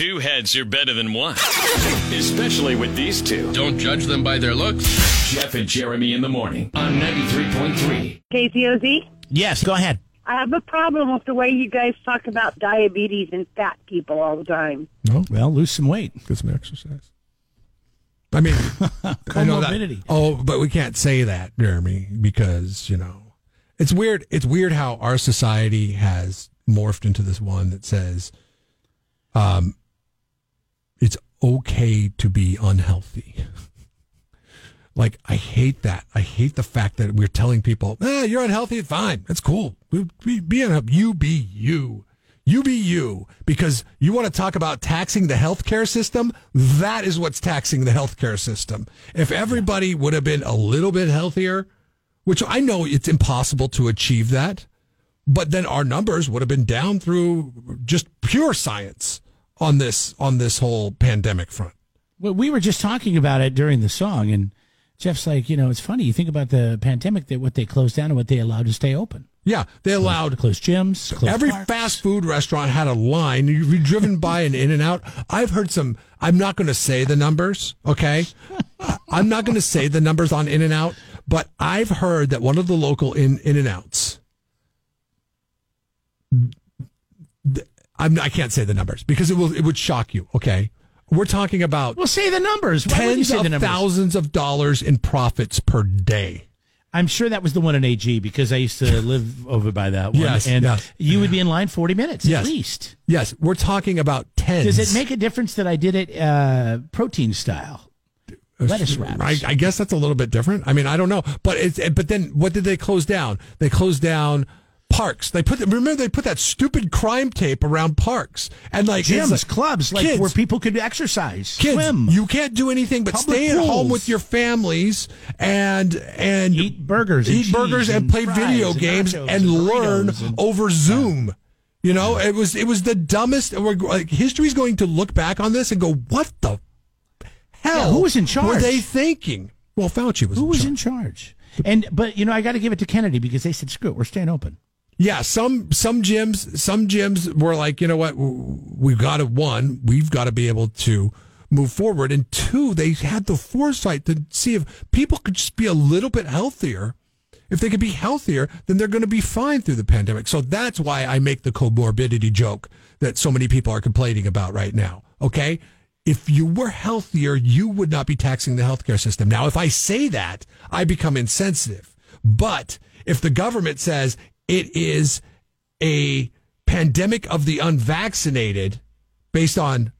Two heads are better than one, especially with these two. Don't judge them by their looks. Jeff and Jeremy in the morning on 93.3. KZOZ? Yes, go ahead. I have a problem with the way you guys talk about diabetes and fat people all the time. No, Well, lose some weight. get some exercise. I mean, I know that. Oh, but we can't say that, Jeremy, because you know it's weird. It's weird how our society has morphed into this one that says, um, it's okay to be unhealthy. like I hate that. I hate the fact that we're telling people, "Ah, you're unhealthy. Fine, that's cool. Be, be, be unhealthy. You be you." You be you because you want to talk about taxing the healthcare system. That is what's taxing the healthcare system. If everybody would have been a little bit healthier, which I know it's impossible to achieve that, but then our numbers would have been down through just pure science on this on this whole pandemic front. Well, we were just talking about it during the song, and Jeff's like, you know, it's funny. You think about the pandemic, that what they closed down and what they allowed to stay open. Yeah, they allowed Closed gyms, closed Every parks. fast food restaurant had a line. You'd be driven by an In and Out. I've heard some. I'm not going to say the numbers. Okay, I'm not going to say the numbers on In and Out, but I've heard that one of the local In In and Outs. I'm, I can't say the numbers because it will it would shock you. Okay, we're talking about Well, say the numbers. Why tens say the of numbers? thousands of dollars in profits per day. I'm sure that was the one in AG because I used to live over by that one. Yes, and yes. you would be in line 40 minutes Yes. at least. Yes, we're talking about tens. Does it make a difference that I did it uh, protein style? Lettuce wraps. I, I guess that's a little bit different. I mean, I don't know, but it's but then what did they close down? They closed down parks. They put remember they put that stupid crime tape around parks and like Gyms, like, clubs, like kids, where people could exercise, kids, swim, you can't do anything but Public stay at home with your families and and Eat burgers and eat burgers and, and play video and games and learn over Zoom. You know, it was it was the dumbest. We're, like history's going to look back on this and go, "What the hell? Yeah, who was in charge? Were they thinking?" Well, Fauci was. Who in was charge. in charge? And but you know, I got to give it to Kennedy because they said, "Screw it, we're staying open." Yeah, some some gyms some gyms were like, you know what, we've got to one, we've got to be able to move forward, and two, they had the foresight to see if people could just be a little bit healthier. If they could be healthier, then they're going to be fine through the pandemic. So that's why I make the comorbidity joke that so many people are complaining about right now. Okay. If you were healthier, you would not be taxing the healthcare system. Now, if I say that, I become insensitive. But if the government says it is a pandemic of the unvaccinated based on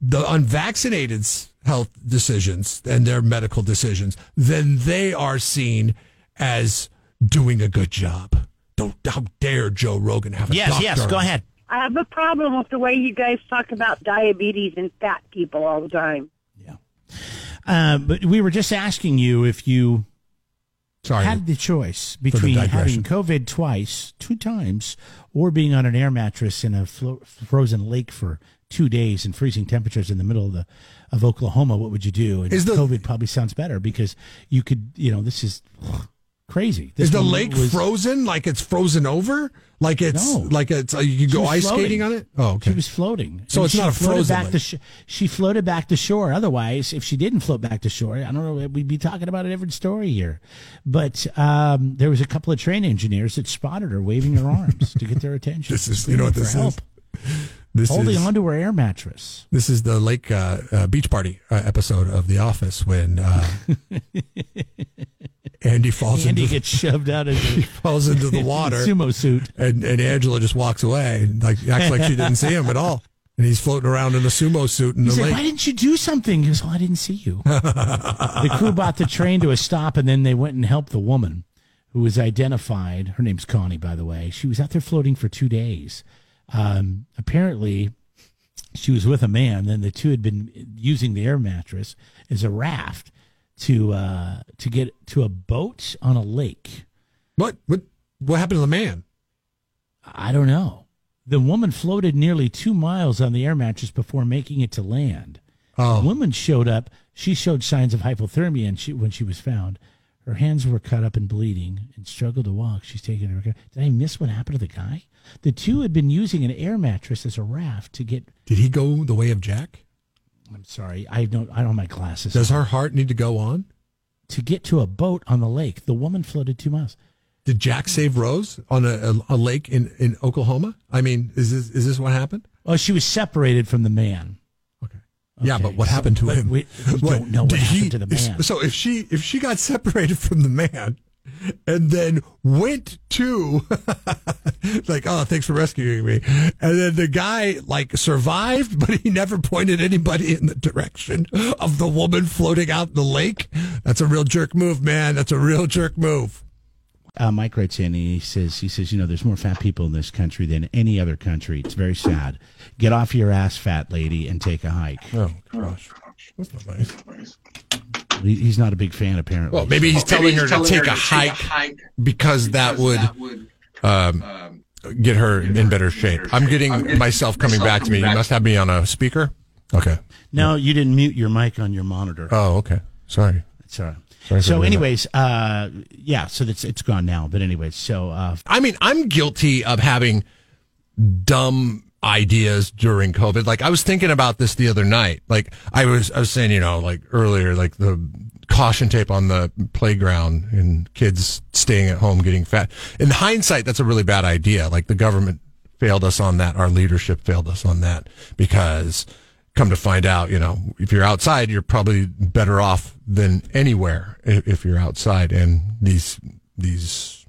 the unvaccinated's health decisions and their medical decisions, then they are seen as doing a good job. Don't how dare Joe Rogan have a Yes, doctor yes, go ahead. I have a problem with the way you guys talk about diabetes and fat people all the time. Uh, but we were just asking you if you Sorry. had the choice between digression. having COVID twice, two times, or being on an air mattress in a flo- frozen lake for two days in freezing temperatures in the middle of the of Oklahoma. What would you do? And Is the- COVID probably sounds better because you could, you know, this is crazy. This Is the lake was- frozen like it's frozen over? Like it's No. like it's uh, you go ice floating. skating on it? Oh, okay. She was floating. So And it's not a frozen back lake. to sh- She floated back to shore. Otherwise, if she didn't float back to shore, I don't know. We'd be talking about a different story here. But um, there was a couple of train engineers that spotted her waving her arms to get their attention. This is you know what this help, is. This holding is onto her air mattress. this is the lake uh, uh, beach party uh, episode of The Office when uh, Andy falls Andy into gets shoved out of the falls into the water. sumo suit. and, and Angela just walks away and like acts like she didn't see him at all. And he's floating around in a sumo suit in He the said, lake. "Why didn't you do something?" He goes, "Oh, I didn't see you." the crew brought the train to a stop, and then they went and helped the woman, who was identified. Her name's Connie, by the way. She was out there floating for two days. Um, apparently, she was with a man. Then the two had been using the air mattress as a raft to uh, to get to a boat on a lake. What what what happened to the man? I don't know. The woman floated nearly two miles on the air mattress before making it to land. Oh. The woman showed up. She showed signs of hypothermia and she, when she was found. Her hands were cut up and bleeding and struggled to walk. She's taking her. Did I miss what happened to the guy? The two had been using an air mattress as a raft to get. Did he go the way of Jack? I'm sorry, I don't. I don't have my glasses. Does her heart need to go on? to get to a boat on the lake. The woman floated two miles. Did Jack save Rose on a, a, a lake in, in Oklahoma? I mean, is this is this what happened? Oh, she was separated from the man. Okay. Yeah, but what so- happened to him? we- we don't know what did happened to the man. So if she if she got separated from the man and then went to like, oh, thanks for rescuing me, and then the guy like survived, but he never pointed anybody in the direction of the woman floating out in the lake. That's a real jerk move, man. That's a real jerk move. Uh, Mike writes in and he says, he says, you know, there's more fat people in this country than any other country. It's very sad. Get off your ass, fat lady, and take a hike. Oh gosh, that's not nice. He, he's not a big fan, apparently. Well, maybe he's telling her to take a hike because that would um, get her in better shape. I'm getting myself coming back to me. You must have me on a speaker. Okay. no, you didn't mute your mic on your monitor. Oh, okay. Sorry. Sorry. Sorry so, anyways, uh, yeah, so that's it's gone now. But anyways, so uh, I mean, I'm guilty of having dumb ideas during COVID. Like I was thinking about this the other night. Like I was, I was saying, you know, like earlier, like the caution tape on the playground and kids staying at home getting fat. In hindsight, that's a really bad idea. Like the government failed us on that. Our leadership failed us on that because come to find out, you know, if you're outside, you're probably better off than anywhere if, you're outside. And these, these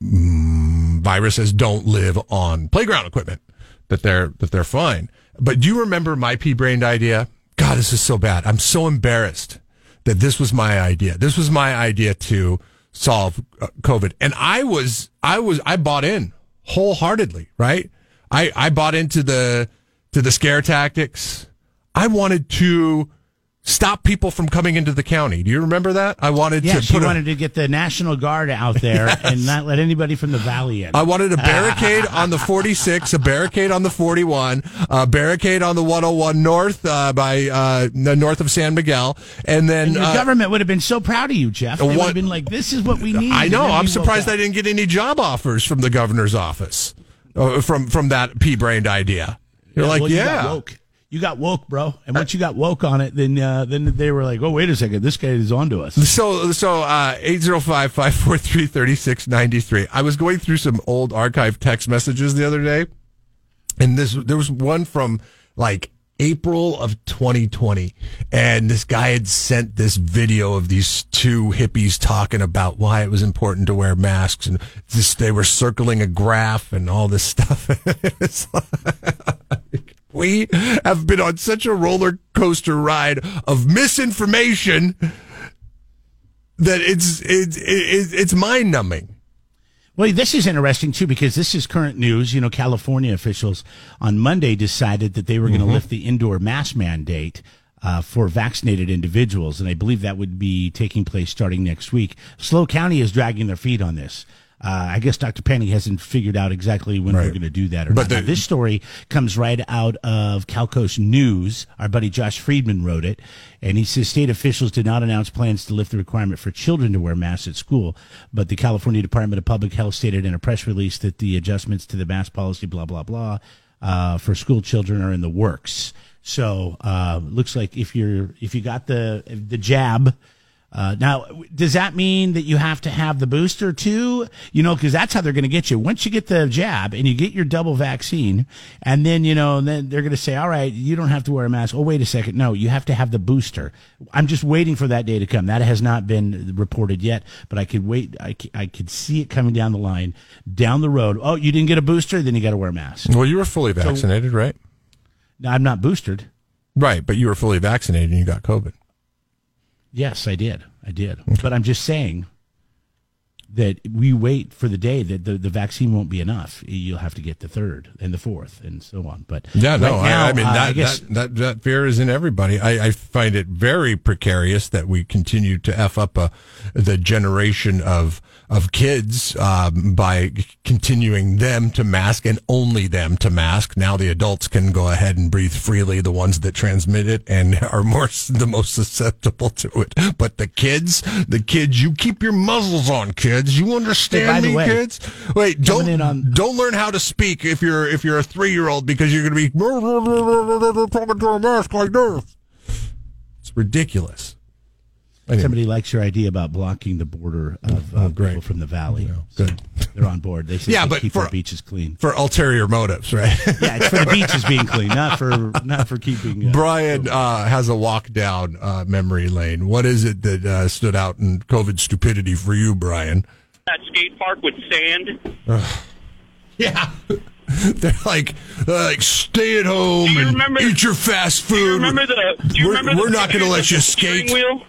viruses don't live on playground equipment that they're that they're fine. But do you remember my pea brained idea? God this is so bad. I'm so embarrassed that this was my idea. This was my idea to solve uh, covid. And i was i was i bought in wholeheartedly right? I i bought into the to the scare tactics. I wanted to stop people from coming into the county do you remember that i wanted yeah, to she put a- wanted to get the National Guard out there and not let anybody from the valley in. I wanted a barricade on the 46, a barricade on the 41, a barricade on the 101 north uh, by uh, north of San Miguel, and then And your uh, government would have been so proud of you, Jeff. They would have been like, "This is what we need." I know. I'm surprised I didn't get any job offers from the governor's office uh, from from that pea-brained idea. You're like, well, you yeah. You got woke, bro. And once you got woke on it, then uh, then they were like, "Oh, wait a second, this guy is onto us." So, so, uh, 805-543-3693. I was going through some old archive text messages the other day, and this, there was one from like April of 2020, and this guy had sent this video of these two hippies talking about why it was important to wear masks, and this, they were circling a graph and all this stuff. We have been on such a roller coaster ride of misinformation that it's it's it's, it's mind numbing. Well, this is interesting too because this is current news. You know, California officials on Monday decided that they were going to lift the indoor mask mandate uh, for vaccinated individuals, and I believe that would be taking place starting next week. SLO County is dragging their feet on this. Uh, I guess Dr. Penny hasn't figured out exactly when Right. we're going to do that or But the- this story comes right out of Calcoast News. Our buddy Josh Friedman wrote it, and he says state officials did not announce plans to lift the requirement for children to wear masks at school, but the California Department of Public Health stated in a press release that the adjustments to the mask policy, blah blah blah, uh, for school children are in the works. So uh, looks like if you're if you got the the jab. Uh, now, does that mean that you have to have the booster too? You know, because that's how they're going to get you. Once you get the jab and you get your double vaccine, and then you know, then they're going to say, "All right, you don't have to wear a mask." Oh, wait a second, no, you have to have the booster. I'm just waiting for that day to come. That has not been reported yet, but I could wait. I, I could see it coming down the line, down the road. Oh, you didn't get a booster, then you got to wear a mask. Well, you were fully vaccinated, right? Now, I'm not boosted. Right, but you were fully vaccinated and you got COVID. Yes, I did. I did. But I'm just saying. that we wait for the day that the, the vaccine won't be enough. You'll have to get the third and the fourth and so on. But Yeah, no, now, I, I mean uh, that, I guess that that that fear is in everybody. I, I find it very precarious that we continue to f up uh, the generation of of kids um, by continuing them to mask and only them to mask. Now the adults can go ahead and breathe freely, the ones that transmit it and are more the most susceptible to it. But the kids, the kids, you keep your muzzles on, kids. You understand me, way, kids? Wait, don't on- don't learn how to speak if you're if you're a three year old because you're going to be talking to a mask like this. It's ridiculous. Anyway, somebody likes your idea about blocking the border of uh, Oh, great. people from the valley. good. They're on board. They say Yeah, they but keep for- our beaches clean. for ulterior motives, right? Yeah, it's for the beaches being clean, not for not for keeping. Uh, Brian uh, has a walk down uh, memory lane. What is it that uh, stood out in COVID stupidity for you, Brian? that skate park with sand. Yeah. They're like, they're like, stay at home and remember- eat your fast food. Do you remember the? Do you we're remember we're the not going to let you skate. Wheel?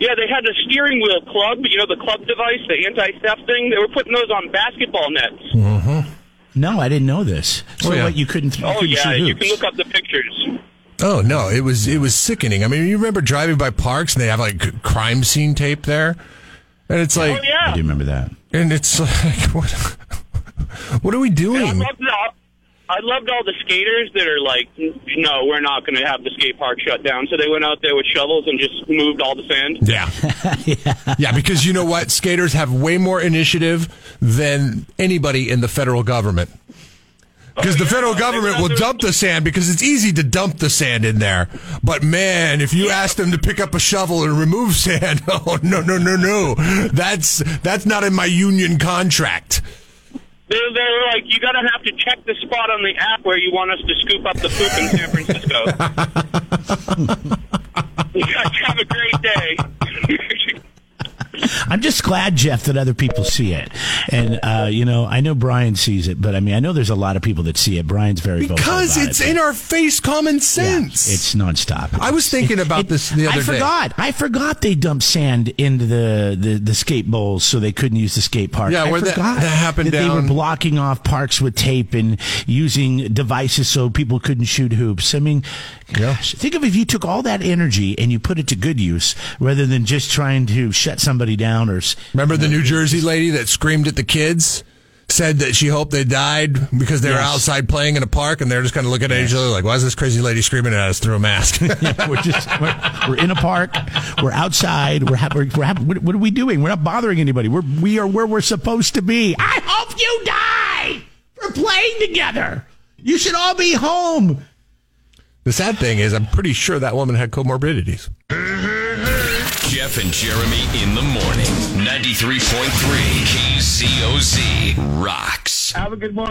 Yeah, they had the steering wheel club. You know, the club device, the anti-theft thing. They were putting those on basketball nets. Mm-hmm. no, I didn't know this. So Oh, yeah. what? You couldn't. You Oh couldn't yeah, shoot you hoops. can look up the pictures. Oh no, it was it was sickening. I mean, you remember driving by parks and they have like crime scene tape there, and it's oh, like, Oh yeah. I do remember that. and it's like, what, what are we And I doing? loved, the, I loved all the skaters that are like, no, we're not going to have the skate park shut down. So they went out there with shovels and just moved all the sand. Yeah. yeah. because you know what? Skaters have way more initiative than anybody in the federal government. Because the oh, yeah. federal government will dump the sand because it's easy to dump the sand in there. But man, if you ask them to pick up a shovel and remove sand, oh no no no no, that's that's not in my union contract. They, they were like, you got to have to check the spot on the app where you want us to scoop up the poop in San Francisco. you guys have a great day. I'm just glad, Jeff, that other people see it. And, uh, you know, I know Brian sees it, but I mean, I know there's a lot of people that see it. Brian's very vocal Because it's it, in our face common Yeah, sense. it's nonstop. I was thinking about this the other I day. forgot. I forgot they dumped sand into the, the, the skate bowls so they couldn't use the skate park. Yeah, I where that- forgot that happened They were blocking off parks with tape and using devices so people couldn't shoot hoops. I mean, gosh, think of if you took all that energy and you put it to good use rather than just trying to shut somebody down or. s- Remember the New Jersey lady that screamed at the kids? Said that she hoped they died because they were Yes. outside playing in a park and they're just kind of looking at each other like, why is this crazy lady screaming at us through a mask? we're just we're, we're in a park. We're outside. We're, ha- we're, we're ha- what, what are we doing? We're not bothering anybody. We're we are where we're supposed to be. I hope you die for playing together. You should all be home. the sad thing is, I'm pretty sure that woman had comorbidities. And Jeremy in the morning. 93.3 KZOZ rocks. have a good one.